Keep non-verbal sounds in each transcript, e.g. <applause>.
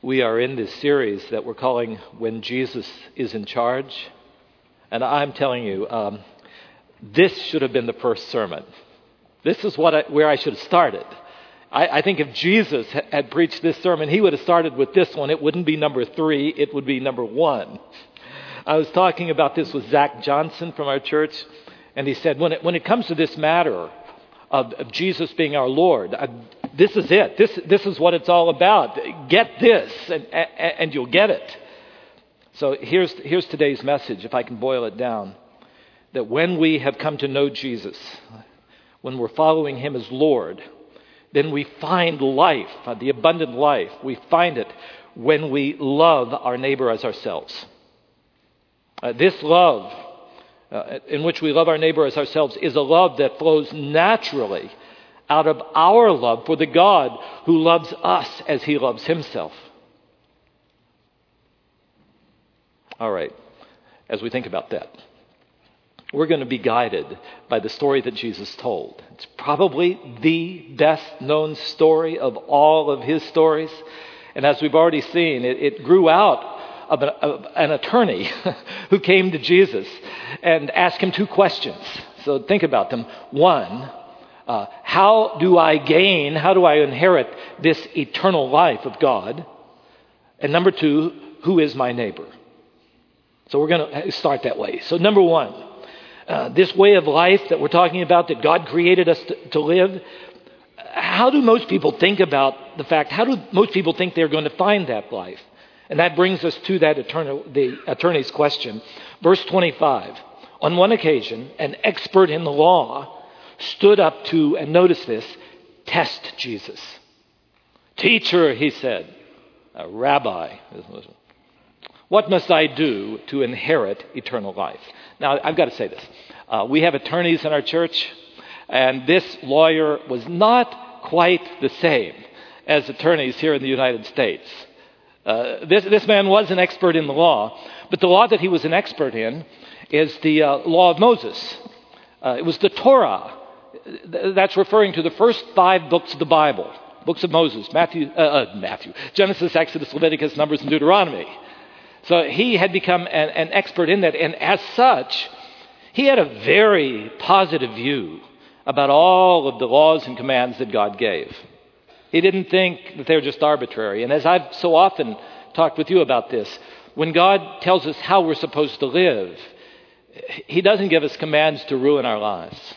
We are in this series that we're calling When Jesus is in Charge. And I'm telling you, um, this should have been the first sermon. This is what I, where I should have started. I, I think if Jesus had preached this sermon, he would have started with this one. It wouldn't be number three, it would be number one. I was talking about this with Zach Johnson from our church, and he said, when it, when it comes to this matter of, of Jesus being our Lord, I, this is it. This, this is what it's all about. Get this, and, and you'll get it. So here's, here's today's message, if I can boil it down that when we have come to know Jesus, when we're following Him as Lord, then we find life, uh, the abundant life. We find it when we love our neighbor as ourselves. Uh, this love, uh, in which we love our neighbor as ourselves, is a love that flows naturally out of our love for the God who loves us as he loves himself. All right, as we think about that, we're going to be guided by the story that Jesus told. It's probably the best known story of all of his stories. And as we've already seen, it, it grew out of of an attorney <laughs> who came to Jesus and asked him two questions. So think about them. One, uh, how do I gain, how do I inherit this eternal life of God? And number two, who is my neighbor? So we're going to start that way. So, number one, uh, this way of life that we're talking about that God created us to, to live, how do most people think about the fact, how do most people think they're going to find that life? And that brings us to that eternal, the attorney's question. Verse 25. On one occasion, an expert in the law stood up to, and notice this, test Jesus. Teacher, he said, a rabbi, what must I do to inherit eternal life? Now, I've got to say this. Uh, we have attorneys in our church, and this lawyer was not quite the same as attorneys here in the United States. Uh, this, this man was an expert in the law, but the law that he was an expert in is the uh, law of Moses. Uh, it was the Torah that's referring to the first five books of the Bible books of Moses, Matthew, uh, uh, Matthew, Genesis, Exodus, Leviticus, Numbers, and Deuteronomy. So he had become an, an expert in that, and as such, he had a very positive view about all of the laws and commands that God gave. He didn't think that they were just arbitrary. And as I've so often talked with you about this, when God tells us how we're supposed to live, He doesn't give us commands to ruin our lives.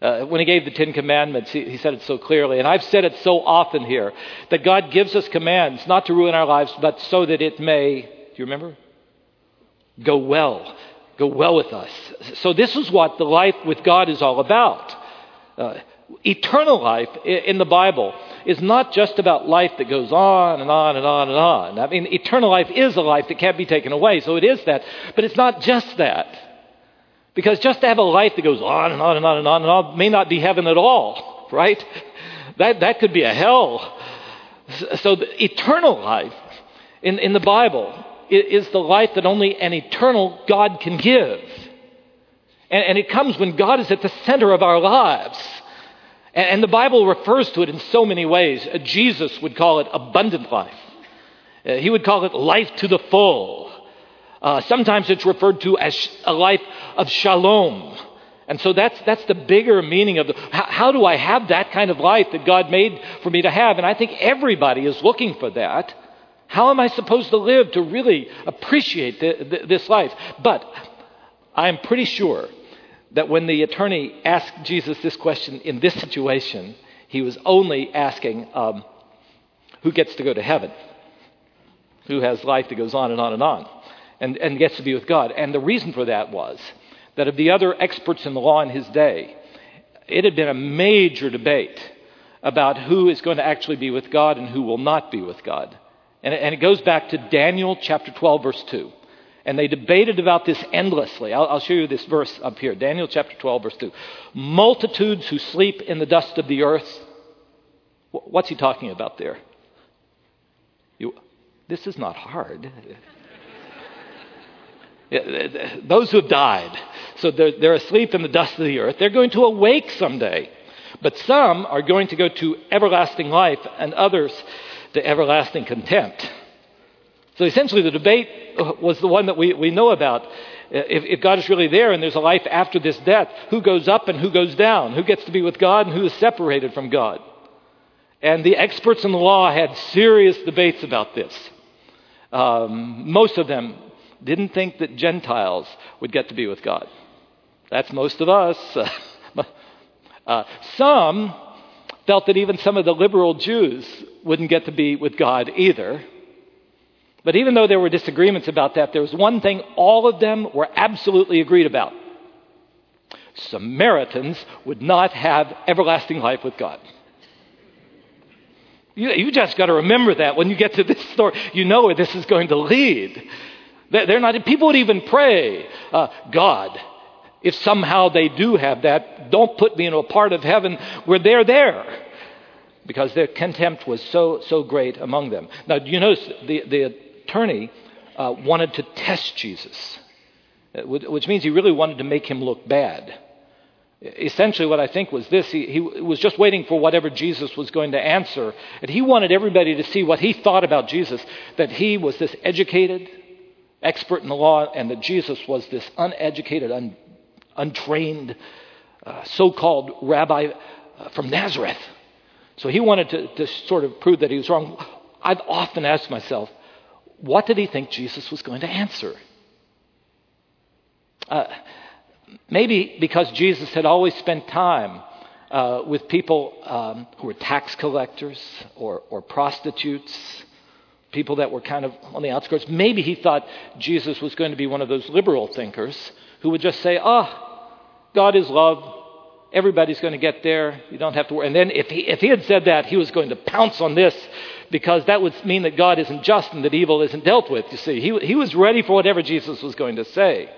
Uh, when he gave the Ten Commandments, he, he said it so clearly. And I've said it so often here that God gives us commands not to ruin our lives, but so that it may, do you remember? Go well. Go well with us. So, this is what the life with God is all about. Uh, eternal life in the Bible is not just about life that goes on and on and on and on. I mean, eternal life is a life that can't be taken away, so it is that. But it's not just that. Because just to have a life that goes on and on and on and on and on may not be heaven at all, right? That, that could be a hell. So eternal life in, in the Bible is the life that only an eternal God can give. And, and it comes when God is at the center of our lives. And, and the Bible refers to it in so many ways. Jesus would call it abundant life. Uh, he would call it life to the full. Uh, sometimes it's referred to as a life of shalom. And so that's, that's the bigger meaning of the, how, how, do I have that kind of life that God made for me to have? And I think everybody is looking for that. How am I supposed to live to really appreciate the, the, this life? But I'm pretty sure that when the attorney asked Jesus this question in this situation, he was only asking um, who gets to go to heaven? Who has life that goes on and on and on? And, and gets to be with God. And the reason for that was that of the other experts in the law in his day, it had been a major debate about who is going to actually be with God and who will not be with God. And and it goes back to Daniel chapter 12, verse 2. And they debated about this endlessly. I'll, I'll, show you this verse up here Daniel chapter 12, verse 2. Multitudes who sleep in the dust of the earth. What's he talking about there? You, this is not hard. Those who have died. So they're, they're asleep in the dust of the earth. They're going to awake someday. But some are going to go to everlasting life, and others to everlasting contempt. So essentially, the debate was the one that we, we know about. If, if, God is really there and there's a life after this death, who goes up and who goes down? Who gets to be with God and who is separated from God? And the experts in the law had serious debates about this. Um, most of them didn't think that Gentiles would get to be with God. That's most of us. <laughs> uh, some felt that even some of the liberal Jews wouldn't get to be with God either. But even though there were disagreements about that, there was one thing all of them were absolutely agreed about Samaritans would not have everlasting life with God. You, you just got to remember that when you get to this story. You know where this is going to lead. They're not, people would even pray, uh, God, if somehow they do have that, don't put me in a part of heaven where they're there. Because their contempt was so, so great among them. Now, you notice the, the attorney uh, wanted to test Jesus, uh, which means he really wanted to make him look bad. Essentially, what I think was this he, he was just waiting for whatever Jesus was going to answer. And he wanted everybody to see what he thought about Jesus that he was this educated, expert in the law, and that Jesus was this uneducated, un, untrained, uh, so called rabbi uh, from Nazareth. So he wanted to, to sort of prove that he was wrong. I've often asked myself, what did he think Jesus was going to answer? Uh, maybe because Jesus had always spent time uh, with people um, who were tax collectors or, or prostitutes, people that were kind of on the outskirts. Maybe he thought Jesus was going to be one of those liberal thinkers who would just say, ah, oh, God is love. Everybody's going to get there. You don't have to worry. And then if he, if he had said that, he was going to pounce on this because that would mean that God isn't just and that evil isn't dealt with. You see, he, he was ready for whatever Jesus was going to say.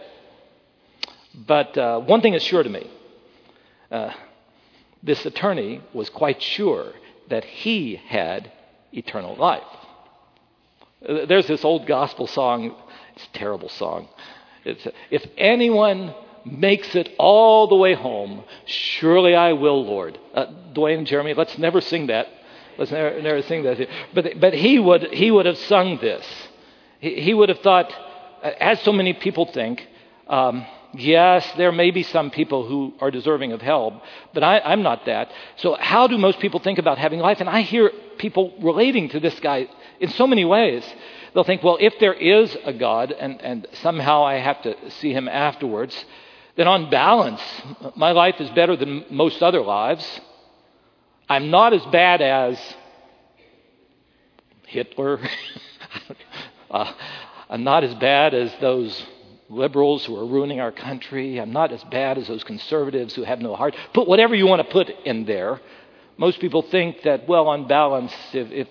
But uh, one thing is sure to me uh, this attorney was quite sure that he had eternal life. There's this old gospel song, it's a terrible song. It's, if anyone makes it all the way home, surely I will, Lord. Uh, Dwayne and Jeremy, let's never sing that. Let's never, never sing that. But, but he, would, he would have sung this. He, he would have thought, as so many people think, um, Yes, there may be some people who are deserving of hell, but I, am not that. So, how do most people think about having life? And I hear people relating to this guy in so many ways. They'll think, well, if there is a God and, and somehow I have to see him afterwards, then on balance, my life is better than most other lives. I'm not as bad as Hitler. <laughs> uh, I'm not as bad as those liberals who are ruining our country. I'm not as bad as those conservatives who have no heart. Put whatever you want to put in there. Most people think that, well, on balance, if, if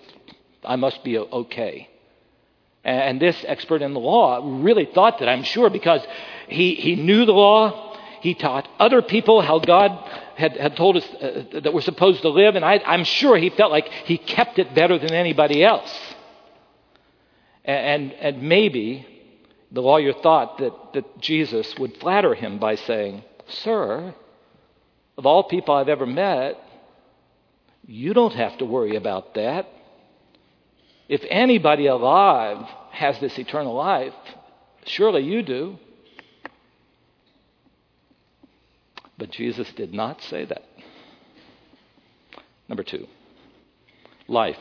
I must be okay. And this expert in the law really thought that, I'm sure, because he, he knew the law. He taught other people how God had, had told us uh, that we're supposed to live. And I, I'm sure he felt like he kept it better than anybody else. And, and, maybe the lawyer thought that, that Jesus would flatter him by saying, Sir, of all people I've ever met, you don't have to worry about that. If anybody alive has this eternal life, surely you do. But Jesus did not say that. Number two, life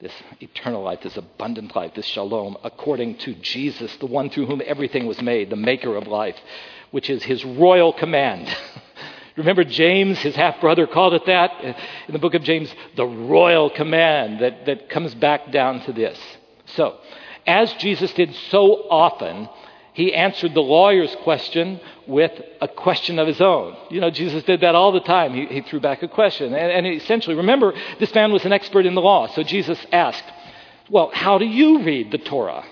this eternal life, this abundant life, this shalom, according to Jesus, the one through whom everything was made, the maker of life, which is his royal command. <laughs> Remember, James, his half brother, called it that uh, in the book of James, the royal command that, that comes back down to this. So, as Jesus did so often, he answered the lawyer's question with a question of his own. You know, Jesus did that all the time. He, he threw back a question. And, and essentially, remember, this man was an expert in the law. So Jesus asked, Well, how do you read the Torah?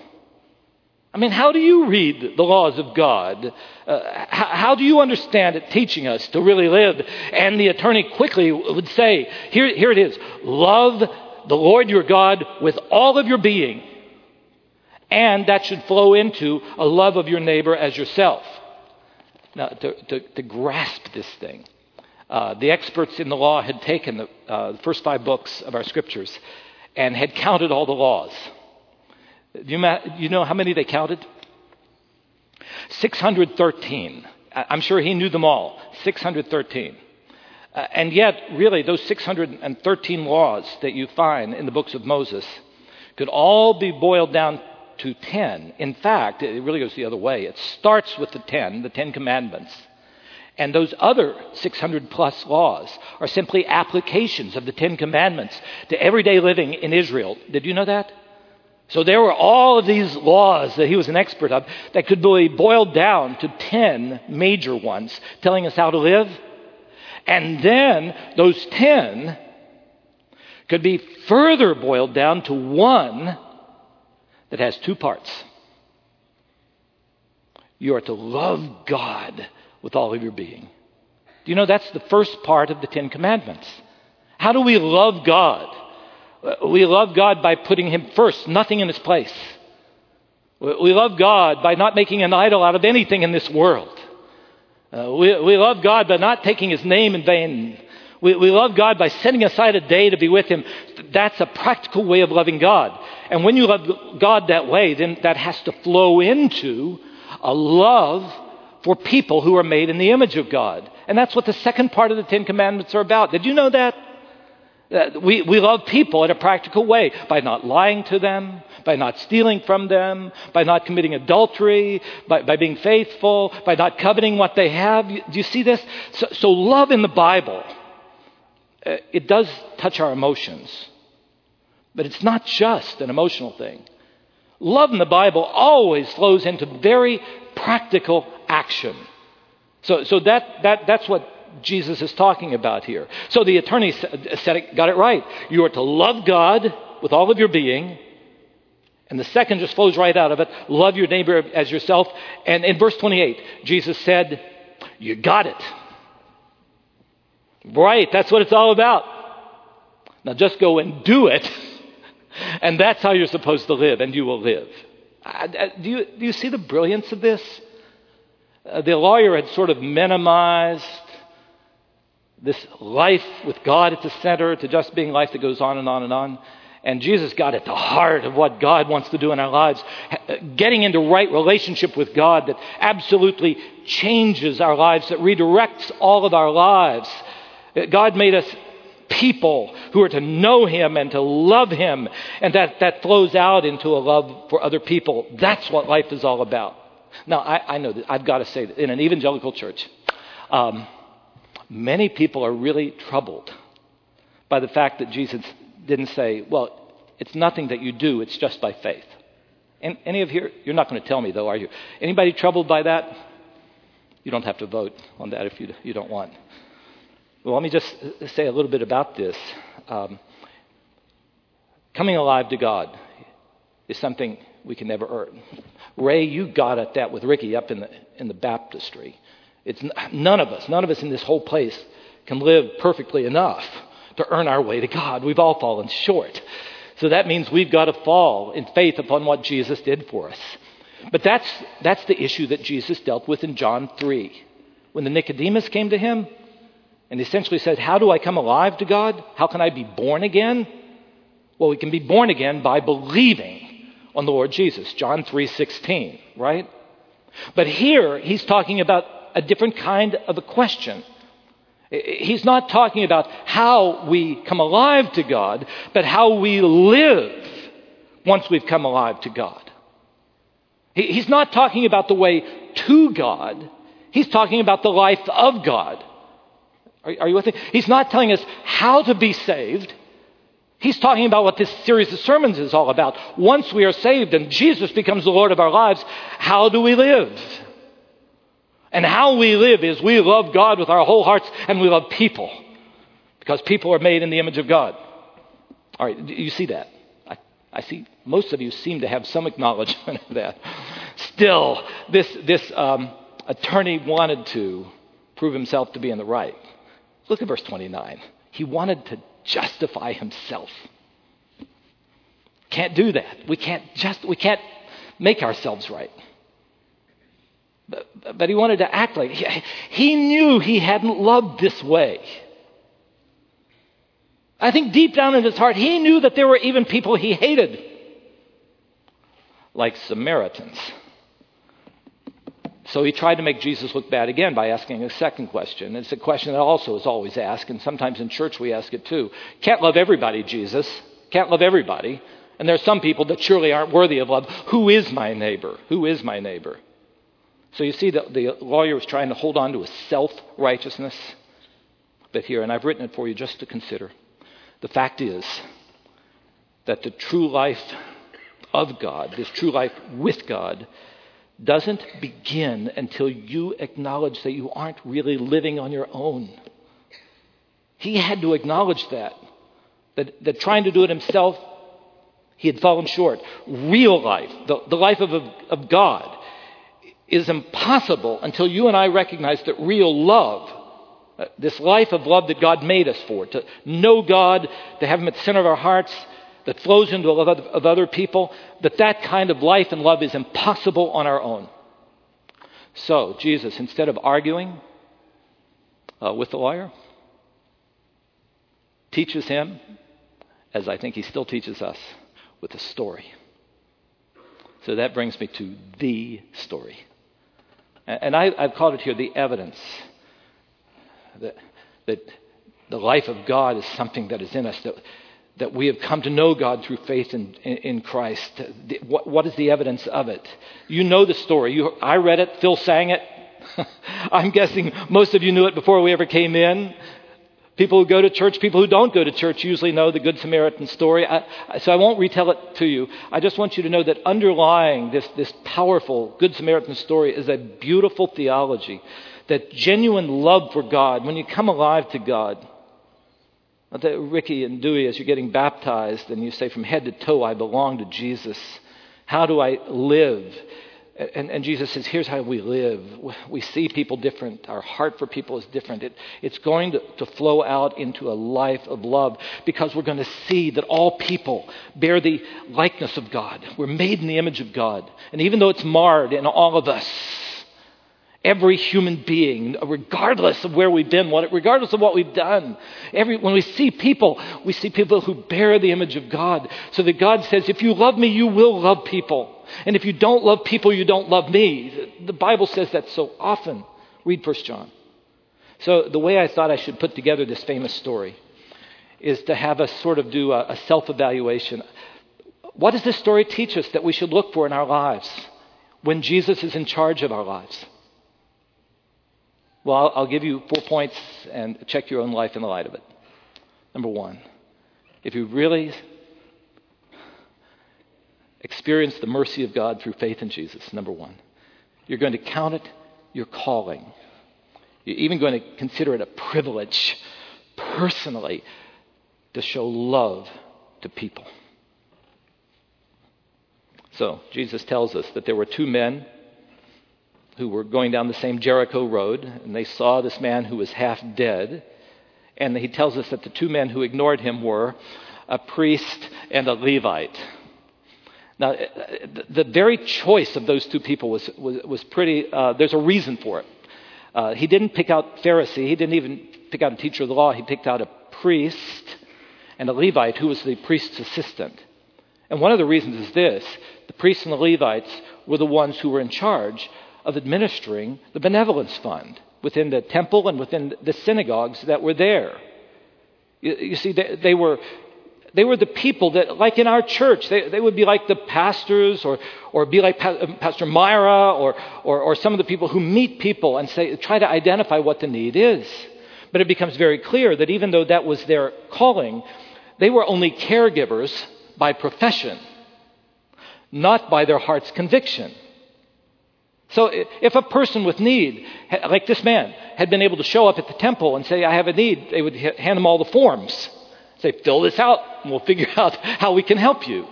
I mean, how do you read the laws of God? Uh, how, how, do you understand it teaching us to really live? And the attorney quickly would say, here, here it is love the Lord your God with all of your being and that should flow into a love of your neighbor as yourself. Now, to, to, to grasp this thing, uh, the experts in the law had taken the, uh, the first five books of our scriptures and had counted all the laws. Do you, you know how many they counted? 613. I'm sure he knew them all. 613. Uh, and yet, really, those 613 laws that you find in the books of Moses could all be boiled down to 10. In fact, it really goes the other way. It starts with the 10, the 10 commandments. And those other 600 plus laws are simply applications of the Ten Commandments to everyday living in Israel. Did you know that? So there were all of these laws that he was an expert of that could be boiled down to 10 major ones telling us how to live. And then those 10 could be further boiled down to one that has two parts. You are to love God with all of your being. Do you know that's the first part of the Ten Commandments? How do we love God? We love God by putting Him first, nothing in His place. We love God by not making an idol out of anything in this world. Uh, we, we love God by not taking His name in vain. We, we love God by setting aside a day to be with Him. That's a practical way of loving God. And when you love God that way, then that has to flow into a love for people who are made in the image of God. And that's what the second part of the Ten Commandments are about. Did you know that? We, we love people in a practical way by not lying to them, by not stealing from them, by not committing adultery, by, by being faithful, by not coveting what they have. Do you see this? So, so love in the Bible, uh, it does touch our emotions, but it's not just an emotional thing. Love in the Bible always flows into very practical action. So, so that, that, that's what Jesus is talking about here. So the attorney said it, got it right. You are to love God with all of your being. And the second just flows right out of it love your neighbor as yourself. And in verse 28, Jesus said, You got it. Right, that's what it's all about. Now just go and do it. <laughs> And that's how you're supposed to live, and you will live. Do you, do you see the brilliance of this? Uh, the lawyer had sort of minimized this life with God at the center to just being life that goes on and on and on. And Jesus got at the heart of what God wants to do in our lives, getting into right relationship with God that absolutely changes our lives, that redirects all of our lives. God made us people who are to know Him and to love Him, and that, that flows out into a love for other people. That's what life is all about. Now, I, I know that I've got to say that in an evangelical church, um, Many people are really troubled by the fact that Jesus didn't say, well, it's nothing that you do, it's just by faith. And any of you, you're not going to tell me though, are you? Anybody troubled by that? You don't have to vote on that if you, you don't want. Well, let me just say a little bit about this. Um, coming alive to God is something we can never earn. Ray, you got at that with Ricky up in the, in the baptistry. It's none of us, none of us in this whole place can live perfectly enough to earn our way to God. We've all fallen short. So that means we've got to fall in faith upon what Jesus did for us. But that's, that's the issue that Jesus dealt with in John 3. When the Nicodemus came to him and essentially said, How do I come alive to God? How can I be born again? Well, we can be born again by believing on the Lord Jesus. John 3:16, right? But here he's talking about a different kind of a question. He's not talking about how we come alive to God, but how we live once we've come alive to God. He's not talking about the way to God, he's talking about the life of God. Are, you with me? He's not telling us how to be saved. He's talking about what this series of sermons is all about. Once we are saved and Jesus becomes the Lord of our lives, how do we live? And how we live is we love God with our whole hearts and we love people because people are made in the image of God. All right, you see that? I, I see most of you seem to have some acknowledgement of that. Still, this, this um, attorney wanted to prove himself to be in the right. Look at verse 29. He wanted to justify himself. Can't do that. We can't just we can't make ourselves right. But, but he wanted to act like he, he knew he hadn't loved this way. I think deep down in his heart, he knew that there were even people he hated, like Samaritans. So he tried to make Jesus look bad again by asking a second question. It's a question that also is always asked, and sometimes in church we ask it too. Can't love everybody, Jesus. Can't love everybody. And there are some people that surely aren't worthy of love. Who is my neighbor? Who is my neighbor? So you see, the, the lawyer was trying to hold on to a self righteousness. But here, and I've written it for you just to consider. The fact is that the true life of God, this true life with God, doesn't begin until you acknowledge that you aren't really living on your own. He had to acknowledge that, that, that trying to do it himself, he had fallen short. Real life, the, the life of, of, of God, is impossible until you and I recognize that real love, uh, this life of love that God made us for, to know God, to have Him at the center of our hearts, that flows into the love of other people, that that kind of life and love is impossible on our own. So, Jesus, instead of arguing uh, with the lawyer, teaches him, as I think he still teaches us, with a story. So that brings me to the story. And I, have called it here the evidence that, that the life of God is something that is in us, that, that we have come to know God through faith in, in, in Christ. What, what is the evidence of it? You know the story. You, I read it, Phil sang it. <laughs> I'm guessing most of you knew it before we ever came in. People who go to church, people who don't go to church usually know the Good Samaritan story. I, so I won't retell it to you. I just want you to know that underlying this, this powerful Good Samaritan story is a beautiful theology, that genuine love for God, when you come alive to God, not that Ricky and Dewey, as you're getting baptized and you say, from head to toe, I belong to Jesus. How do I live? And, and, Jesus says, here's how we live. We see people different. Our heart for people is different. It, it's going to, to flow out into a life of love because we're going to see that all people bear the likeness of God. We're made in the image of God. And even though it's marred in all of us, Every human being, regardless of where we've been, regardless of what we've done. Every, when we see people, we see people who bear the image of God. So that God says, if you love me, you will love people. And if you don't love people, you don't love me. The Bible says that so often. Read 1 John. So the way I thought I should put together this famous story is to have us sort of do a, a self evaluation. What does this story teach us that we should look for in our lives when Jesus is in charge of our lives? Well, I'll, I'll give you four points and check your own life in the light of it. Number one, if you really experience the mercy of God through faith in Jesus, number one, you're going to count it your calling. You're even going to consider it a privilege personally to show love to people. So, Jesus tells us that there were two men who were going down the same Jericho road, and they saw this man who was half dead. And he tells us that the two men who ignored him were a priest and a Levite. Now, the very choice of those two people was, was, was pretty, uh, there's a reason for it. Uh, he didn't pick out Pharisee, he didn't even pick out a teacher of the law, he picked out a priest and a Levite who was the priest's assistant. And one of the reasons is this the priests and the Levites were the ones who were in charge of administering the benevolence fund within the temple and within the synagogues that were there. You, you see, they, they, were. They were the people that, like in our church, they, they would be like the pastors or, or be like pa- um, Pastor Myra or, or, or some of the people who meet people and say, try to identify what the need is. But it becomes very clear that even though that was their calling, they were only caregivers by profession, not by their heart's conviction. So if a person with need, like this man, had been able to show up at the temple and say, I have a need, they would hand him all the forms. Say, fill this out, and we'll figure <laughs> out how we can help you.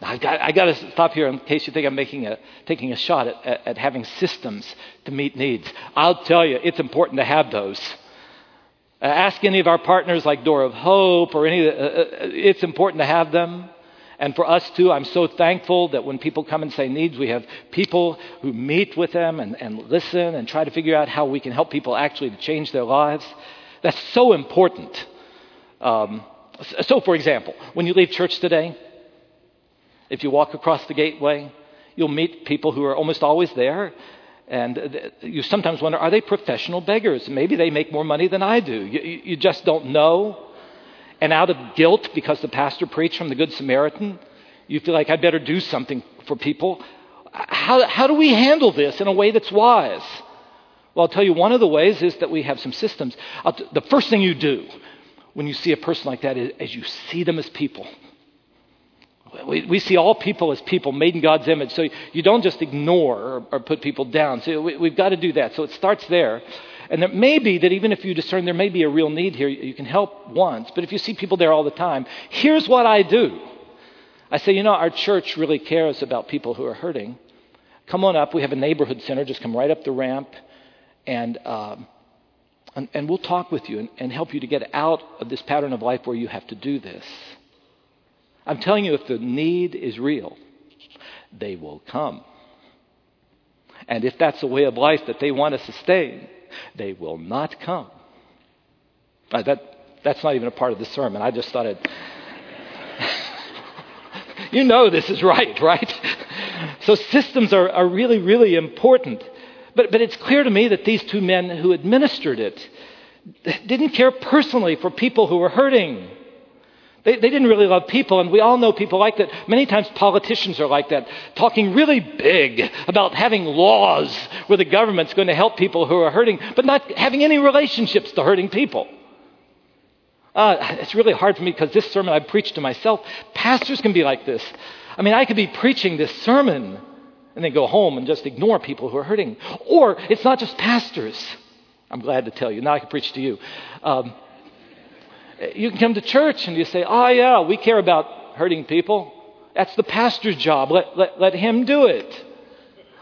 Now, I've got, i got to stop here in case you think I'm making a, taking a shot at, at, at having systems to meet needs. I'll tell you, it's important to have those. Uh, ask any of our partners like Door of Hope or any, uh, uh, it's important to have them. And for us too, I'm so thankful that when people come and say needs, we have people who meet with them and, and listen and try to figure out how we can help people actually to change their lives. That's so important. Um, So, for example, when you leave church today, if you walk across the gateway, you'll meet people who are almost always there. And you sometimes wonder, are they professional beggars? Maybe they make more money than I do. You, you just don't know. And out of guilt, because the pastor preached from the Good Samaritan, you feel like I'd better do something for people. How, how do we handle this in a way that's wise? Well, I'll tell you, one of the ways is that we have some systems. T- the first thing you do when you see a person like that is, is you see them as people. We, we, see all people as people made in God's image. So you don't just ignore or, or put people down. So we, have got to do that. So it starts there. And it may be that even if you discern there may be a real need here, you can help once. But if you see people there all the time, here's what I do. I say, you know, our church really cares about people who are hurting. Come on up. We have a neighborhood center. Just come right up the ramp. And, um, and, and, we'll talk with you and, and help you to get out of this pattern of life where you have to do this. I'm telling you, if the need is real, they will come. And if that's a way of life that they want to sustain, they will not come. Uh, that, that's not even a part of the sermon. I just thought it. <laughs> you know this is right, right? so systems are, are really, really important. But, but it's clear to me that these two men who administered it didn't care personally for people who were hurting. They, they didn't really love people, and we all know people like that. Many times politicians are like that, talking really big about having laws where the government's going to help people who are hurting, but not having any relationships to hurting people. Uh, it's really hard for me because this sermon I preached to myself. Pastors can be like this. I mean, I could be preaching this sermon and then go home and just ignore people who are hurting. Or it's not just pastors. I'm glad to tell you. Now I can preach to you. Um, you can come to church and you say, oh, yeah, we care about hurting people. That's the pastor's job. Let, let, let him do it.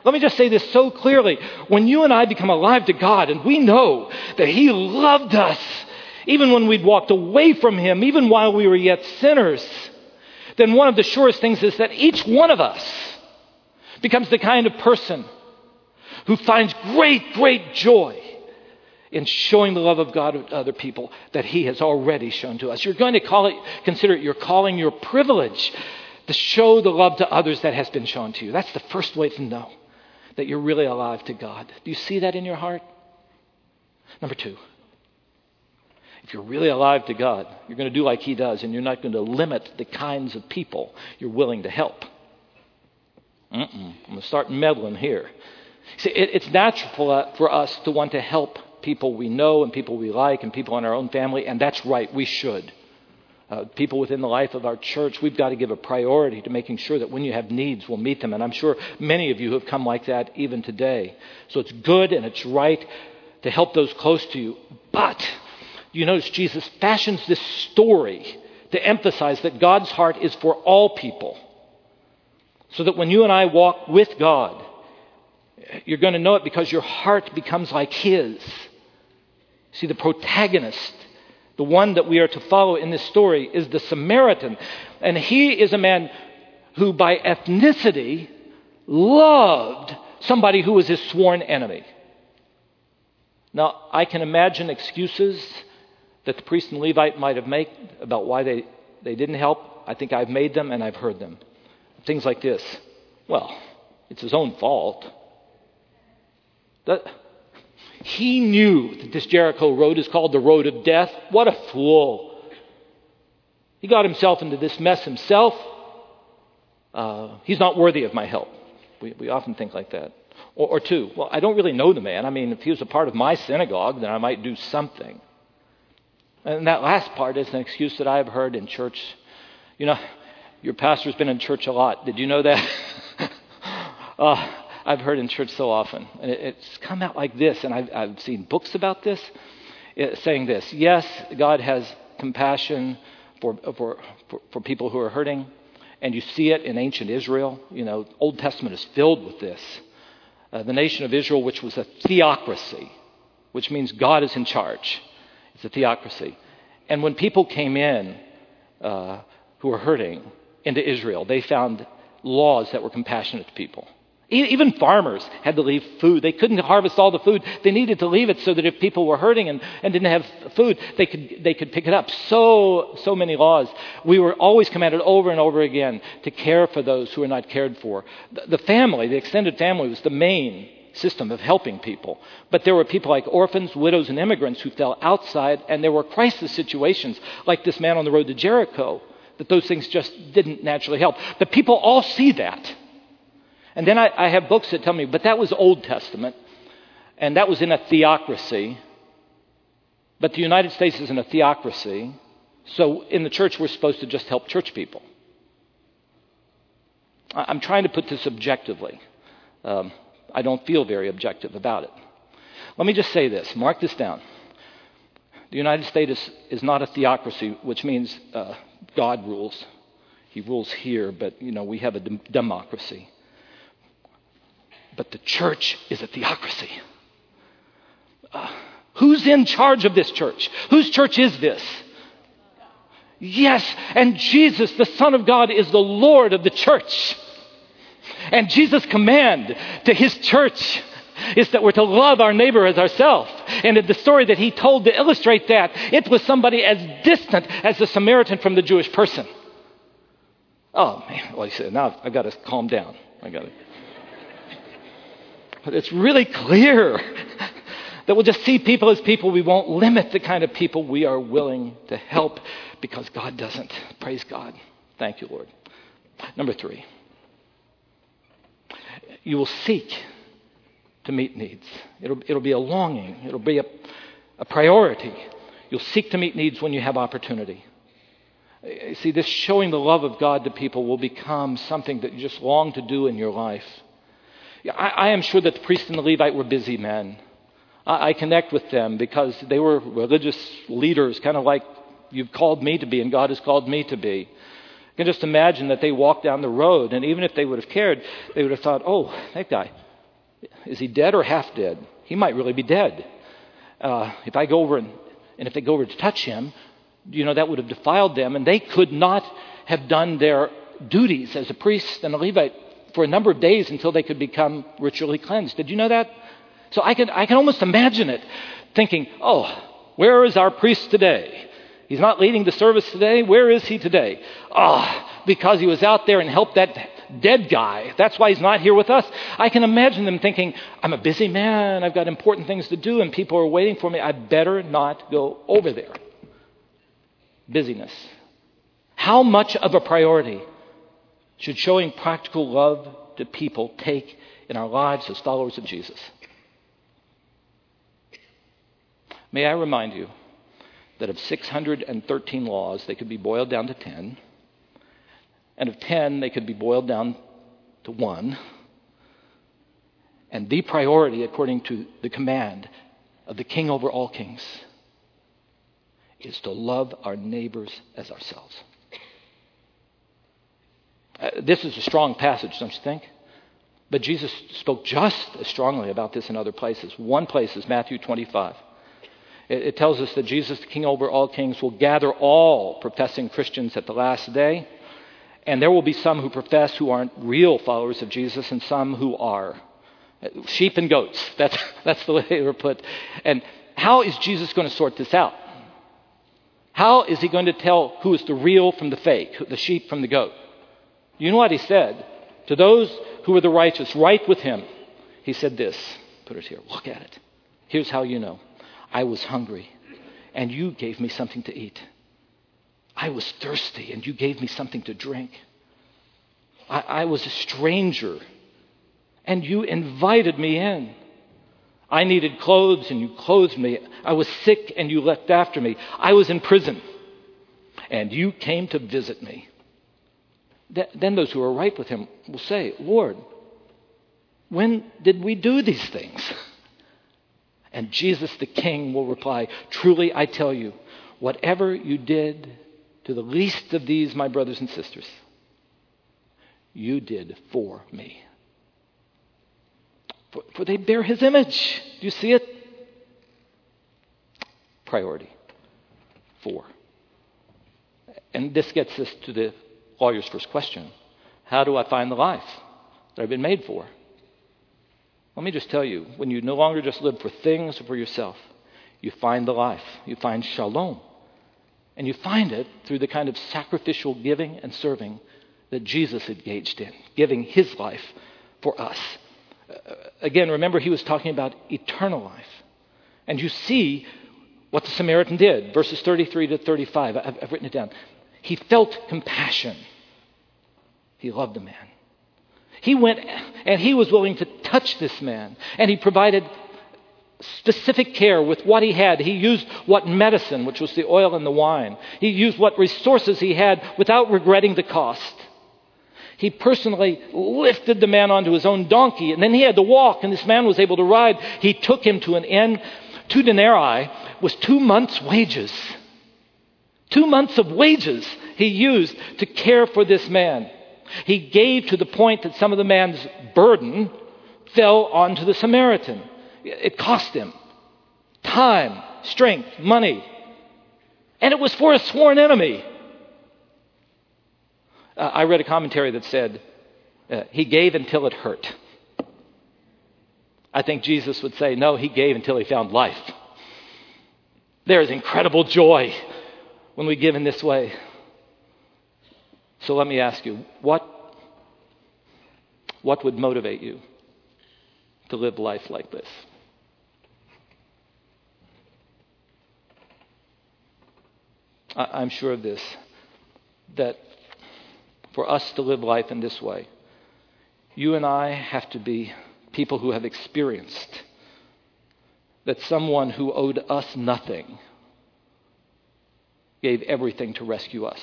Let me just say this so clearly. When you and I become alive to God and we know that He loved us, even when we'd walked away from Him, even while we were yet sinners, then one of the surest things is that each one of us becomes the kind of person who finds great, great joy in showing the love of God to other people that He has already shown to us. You're going to call it, consider it your calling, your privilege to show the love to others that has been shown to you. That's the first way to know that you're really alive to God. Do you see that in your heart? Number two, if you're really alive to God, you're going to do like He does, and you're not going to limit the kinds of people you're willing to help. Mm-mm. I'm going to start meddling here. See, it, it's natural for, for us to want to help people we know and people we like and people in our own family, and that's right, we should. Uh, people within the life of our church, we've got to give a priority to making sure that when you have needs, we'll meet them. And I'm sure many of you have come like that even today. So it's good and it's right to help those close to you. But you notice Jesus fashions this story to emphasize that God's heart is for all people. So that when you and I walk with God, you're going to know it because your heart becomes like His. See, the protagonist, the one that we are to follow in this story, is the Samaritan. And he is a man who, by ethnicity, loved somebody who was his sworn enemy. Now, I can imagine excuses that the priest and Levite might have made about why they, they didn't help. I think I've made them and I've heard them. Things like this Well, it's his own fault. That, he knew that this Jericho road is called the road of death. What a fool. He got himself into this mess himself. Uh, he's not worthy of my help. We, we often think like that. Or, or two, well, I don't really know the man. I mean, if he was a part of my synagogue, then I might do something. And that last part is an excuse that I've heard in church. You know, your pastor's been in church a lot. Did you know that? <laughs> uh, I've heard in church so often. And it, it's come out like this, and I've, I've seen books about this, it, saying this Yes, God has compassion for, for, for, for people who are hurting, and you see it in ancient Israel. You know, Old Testament is filled with this. Uh, the nation of Israel, which was a theocracy, which means God is in charge, it's a theocracy. And when people came in uh, who were hurting into Israel, they found laws that were compassionate to people. Even farmers had to leave food. They couldn't harvest all the food. They needed to leave it so that if people were hurting and, and didn't have food, they could, they could pick it up. So, so many laws. We were always commanded over and over again to care for those who are not cared for. The, the family, the extended family, was the main system of helping people. But there were people like orphans, widows, and immigrants who fell outside, and there were crisis situations like this man on the road to Jericho that those things just didn't naturally help. But people all see that. And then I, I have books that tell me, but that was Old Testament, and that was in a theocracy. But the United States isn't a theocracy, so in the church we're supposed to just help church people. I'm trying to put this objectively. Um, I don't feel very objective about it. Let me just say this mark this down. The United States is, is not a theocracy, which means uh, God rules. He rules here, but you know we have a de- democracy. But the church is a theocracy. Uh, who's in charge of this church? Whose church is this? Yes, and Jesus, the Son of God, is the Lord of the church. And Jesus' command to his church is that we're to love our neighbor as ourselves. And in the story that he told to illustrate that, it was somebody as distant as the Samaritan from the Jewish person. Oh, man. Well, he said, now I've got to calm down. I got to. But it's really clear <laughs> that we'll just see people as people. We won't limit the kind of people we are willing to help because God doesn't. Praise God. Thank you, Lord. Number three, you will seek to meet needs. It'll, it'll be a longing, it'll be a, a priority. You'll seek to meet needs when you have opportunity. See, this showing the love of God to people will become something that you just long to do in your life. I, I am sure that the priest and the Levite were busy men. I, I connect with them because they were religious leaders, kind of like you've called me to be and God has called me to be. You can just imagine that they walked down the road, and even if they would have cared, they would have thought, oh, that guy, is he dead or half dead? He might really be dead. Uh, if I go over and, and if they go over to touch him, you know, that would have defiled them, and they could not have done their duties as a priest and a Levite for a number of days until they could become ritually cleansed. Did you know that? So I can, I can almost imagine it, thinking, oh, where is our priest today? He's not leading the service today. Where is he today? Oh, because he was out there and helped that dead guy. That's why he's not here with us. I can imagine them thinking, I'm a busy man. I've got important things to do, and people are waiting for me. I better not go over there. Busyness. How much of a priority should showing practical love to people take in our lives as followers of Jesus? May I remind you that of 613 laws, they could be boiled down to 10. And of 10, they could be boiled down to one. And the priority, according to the command of the king over all kings, is to love our neighbors as ourselves. Uh, this is a strong passage, don't you think? But Jesus spoke just as strongly about this in other places. One place is Matthew 25. It, tells us that Jesus, the King over all kings, will gather all professing Christians at the last day. And there will be some who profess who aren't real followers of Jesus and some who are. Sheep and goats. <laughs> That's, that's the way they were put. And how is Jesus going to sort this out? How is he going to tell who is the real from the fake, the sheep from the goat? You know what he said? To those who were the righteous, right with him, he said this. Put it here. Look at it. Here's how you know I was hungry, and you gave me something to eat. I was thirsty, and you gave me something to drink. I, I was a stranger, and you invited me in. I needed clothes, and you clothed me. I was sick, and you looked after me. I was in prison, and you came to visit me. Then those who are right with him will say, Lord, when did we do these things? <laughs> And Jesus the King will reply, Truly I tell you, whatever you did to the least of these, my brothers and sisters, you did for me. For, for they bear his image. Do you see it? Priority. Four. And this gets us to the lawyer's first question How do I find the life that I've been made for? Let me just tell you when you no longer just live for things or for yourself, you find the life, you find shalom. And you find it through the kind of sacrificial giving and serving that Jesus engaged in, giving his life for us. Uh, again, remember, he was talking about eternal life. And you see what the Samaritan did, verses 33 to 35. I've, I've written it down. He felt compassion, he loved the man. He went and he was willing to touch this man, and he provided specific care with what he had. He used what medicine, which was the oil and the wine. He used what resources he had without regretting the cost. He personally lifted the man onto his own donkey, and then he had to walk, and this man was able to ride. He took him to an inn. Two denarii was two months' wages. Two months of wages he used to care for this man. He gave to the point that some of the man's burden fell onto the Samaritan. It cost him time, strength, money. And it was for a sworn enemy. Uh, I read a commentary that said, uh, he gave until it hurt. I think Jesus would say, no, he gave until he found life. There is incredible joy when we give in this way. So let me ask you, what, what would motivate you to live life like this? I'm sure of this that for us to live life in this way, you and I have to be people who have experienced that someone who owed us nothing gave everything to rescue us.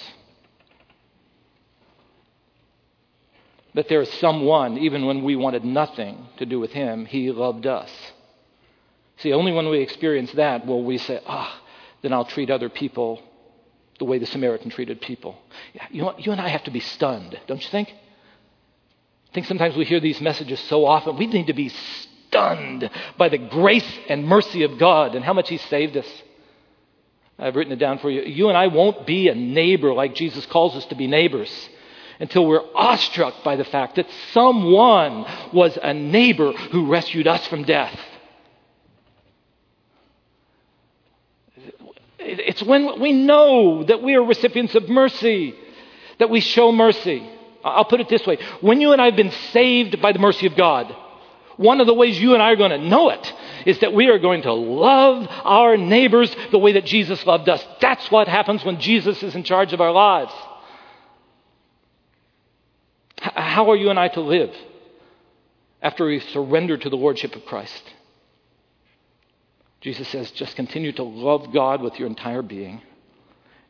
That there is someone, even when we wanted nothing to do with him, he loved us. See, only when we experience that will we say, ah, oh, then I'll treat other people the way the Samaritan treated people. You, know, you and I have to be stunned, don't you think? I think sometimes we hear these messages so often. We need to be stunned by the grace and mercy of God and how much He saved us. I've written it down for you. You and I won't be a neighbor like Jesus calls us to be neighbors until we're awestruck by the fact that someone was a neighbor who rescued us from death. It's when we know that we are recipients of mercy that we show mercy. I'll put it this way when you and I have been saved by the mercy of God, one of the ways you and I are going to know it is that we are going to love our neighbors the way that Jesus loved us. That's what happens when Jesus is in charge of our lives. How are you and I to live after we surrender to the Lordship of Christ? Jesus says, just continue to love God with your entire being,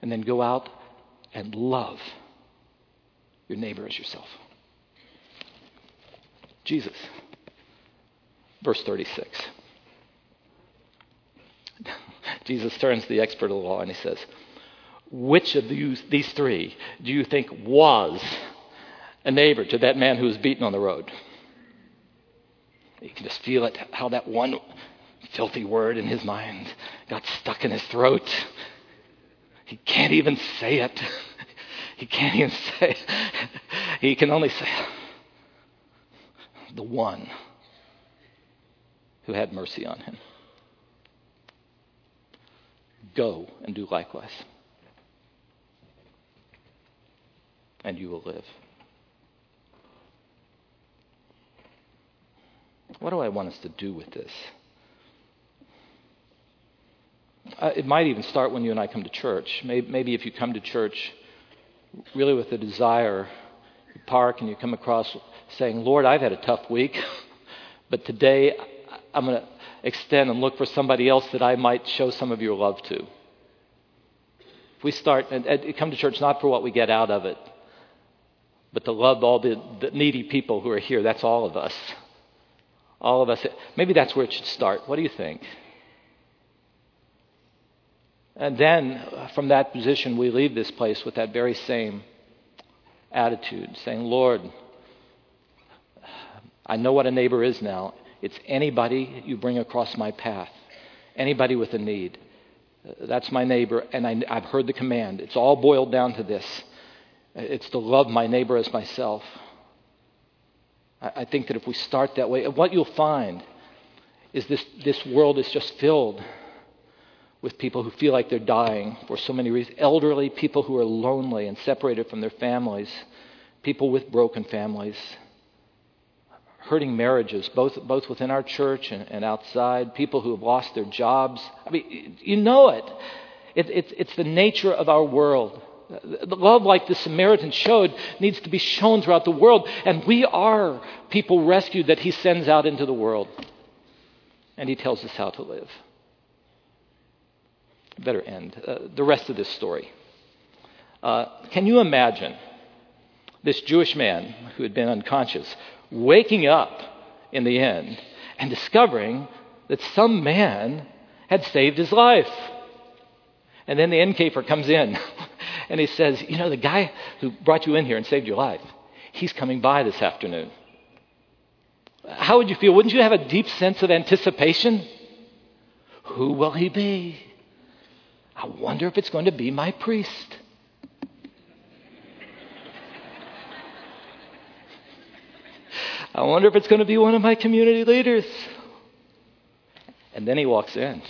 and then go out and love your neighbor as yourself. Jesus. Verse 36. <laughs> Jesus turns to the expert of the law and he says, Which of these, these three do you think was a neighbor to that man who was beaten on the road? You can just feel it, how that one filthy word in his mind got stuck in his throat. He can't even say it. <laughs> He can't even say it. <laughs> He can only say, the one who had mercy on him. Go and do likewise, and you will live. What do I want us to do with this? Uh, it might even start when you and I come to church. Maybe, maybe if you come to church really with a desire, you park and you come across saying, Lord, I've had a tough week, <laughs> but today I'm going to extend and look for somebody else that I might show some of your love to. If we start and, and come to church not for what we get out of it, but to love all the, the needy people who are here, that's all of us. All of us. Maybe that's where it should start. What do you think? And then uh, from that position, we leave this place with that very same attitude, saying, Lord, I know what a neighbor is now. It's anybody you bring across my path, anybody with a need. That's my neighbor, and I, have heard the command. It's all boiled down to this it's to love my neighbor as myself. I, I think that if we start that way, what you'll find is this, this world is just filled with people who feel like they're dying for so many reasons elderly, people who are lonely and separated from their families, people with broken families, hurting marriages, both, both within our church and, and outside, people who have lost their jobs. I mean, you know it. it, it it's the nature of our world. The love like the Samaritan showed needs to be shown throughout the world, and we are people rescued that he sends out into the world. And he tells us how to live better end. Uh, the rest of this story. Uh, can you imagine this Jewish man who had been unconscious waking up in the end and discovering that some man had saved his life? And then the innkeeper comes in <laughs> and he says, You know, the guy who brought you in here and saved your life, he's coming by this afternoon. How would you feel? Wouldn't you have a deep sense of anticipation? Who will he be? I wonder if it's going to be my priest. I wonder if it's going to be one of my community leaders. And then he walks in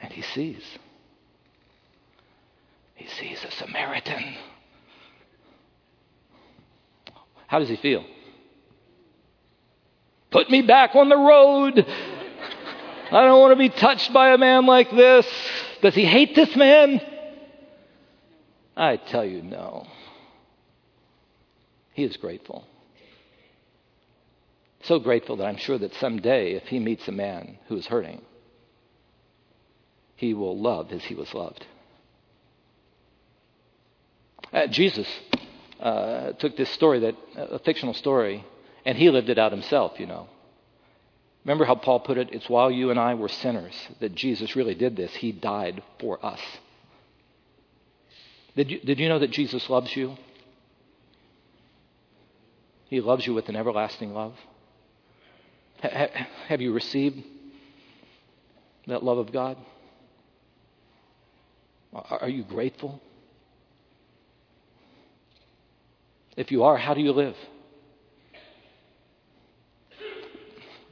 and he sees. He sees a Samaritan. How does he feel? Put me back on the road. I don't want to be touched by a man like this. Does he hate this man? I tell you, no. He is grateful. So grateful that I'm sure that someday, if he meets a man who is hurting, he will love as he was loved. Uh, Jesus uh, took this story, that a fictional story, and he lived it out himself, you know. Remember how Paul put it? It's while you and I were sinners that Jesus really did this. He died for us. Did you, did you know that Jesus loves you? He loves you with an everlasting love. Have you received that love of God? Are you grateful? If you are, how do you live?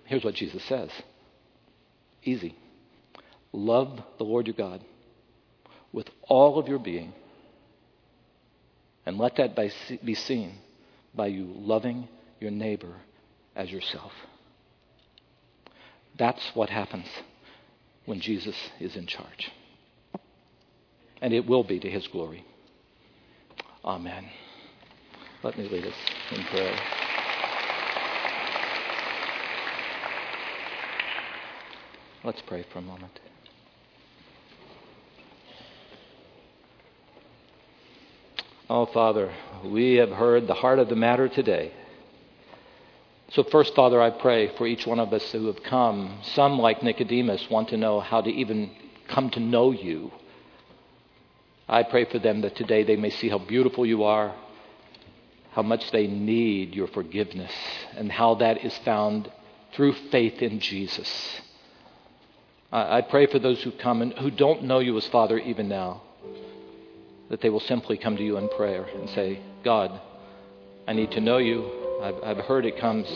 Here's what Jesus says easy. Love the Lord your God with all of your being, and let that be seen by you loving your neighbor as yourself. That's what happens when Jesus is in charge. And it will be to his glory. Amen. Let me lead us in prayer. Let's pray for a moment. Oh, Father, we have heard the heart of the matter today. So, first, Father, I pray for each one of us who have come. Some, like Nicodemus, want to know how to even come to know you. I pray for them that today they may see how beautiful you are, how much they need your forgiveness, and how that is found through faith in Jesus. I pray for those who come and who don't know you as Father even now, that they will simply come to you in prayer and say, God, I need to know you. I've, I've heard it comes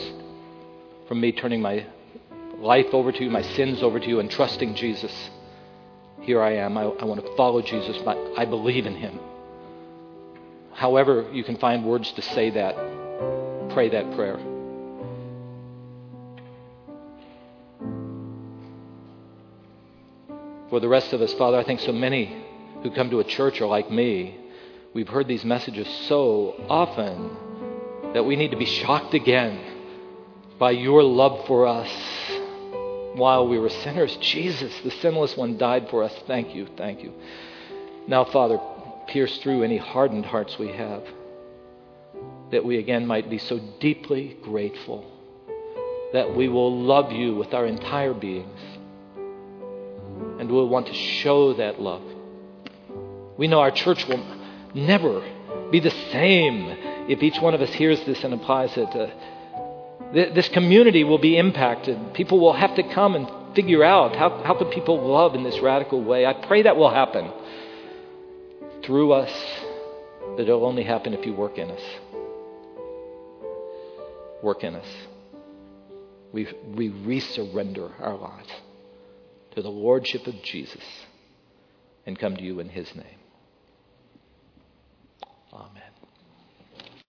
from me turning my life over to you, my sins over to you, and trusting Jesus. Here I am. I, I want to follow Jesus, I believe in him. However, you can find words to say that, pray that prayer. For the rest of us, Father, I think so many who come to a church are like me. We've heard these messages so often that we need to be shocked again by your love for us. While we were sinners, Jesus, the sinless one, died for us. Thank you, thank you. Now, Father, pierce through any hardened hearts we have, that we again might be so deeply grateful, that we will love you with our entire beings and we'll want to show that love. We know our church will never be the same if each one of us hears this and applies it. Uh, th- this community will be impacted. People will have to come and figure out how, how can people love in this radical way. I pray that will happen through us, that it'll only happen if you work in us. work in us. We, we resurrender our lives to the Lordship of Jesus and come to you in His name.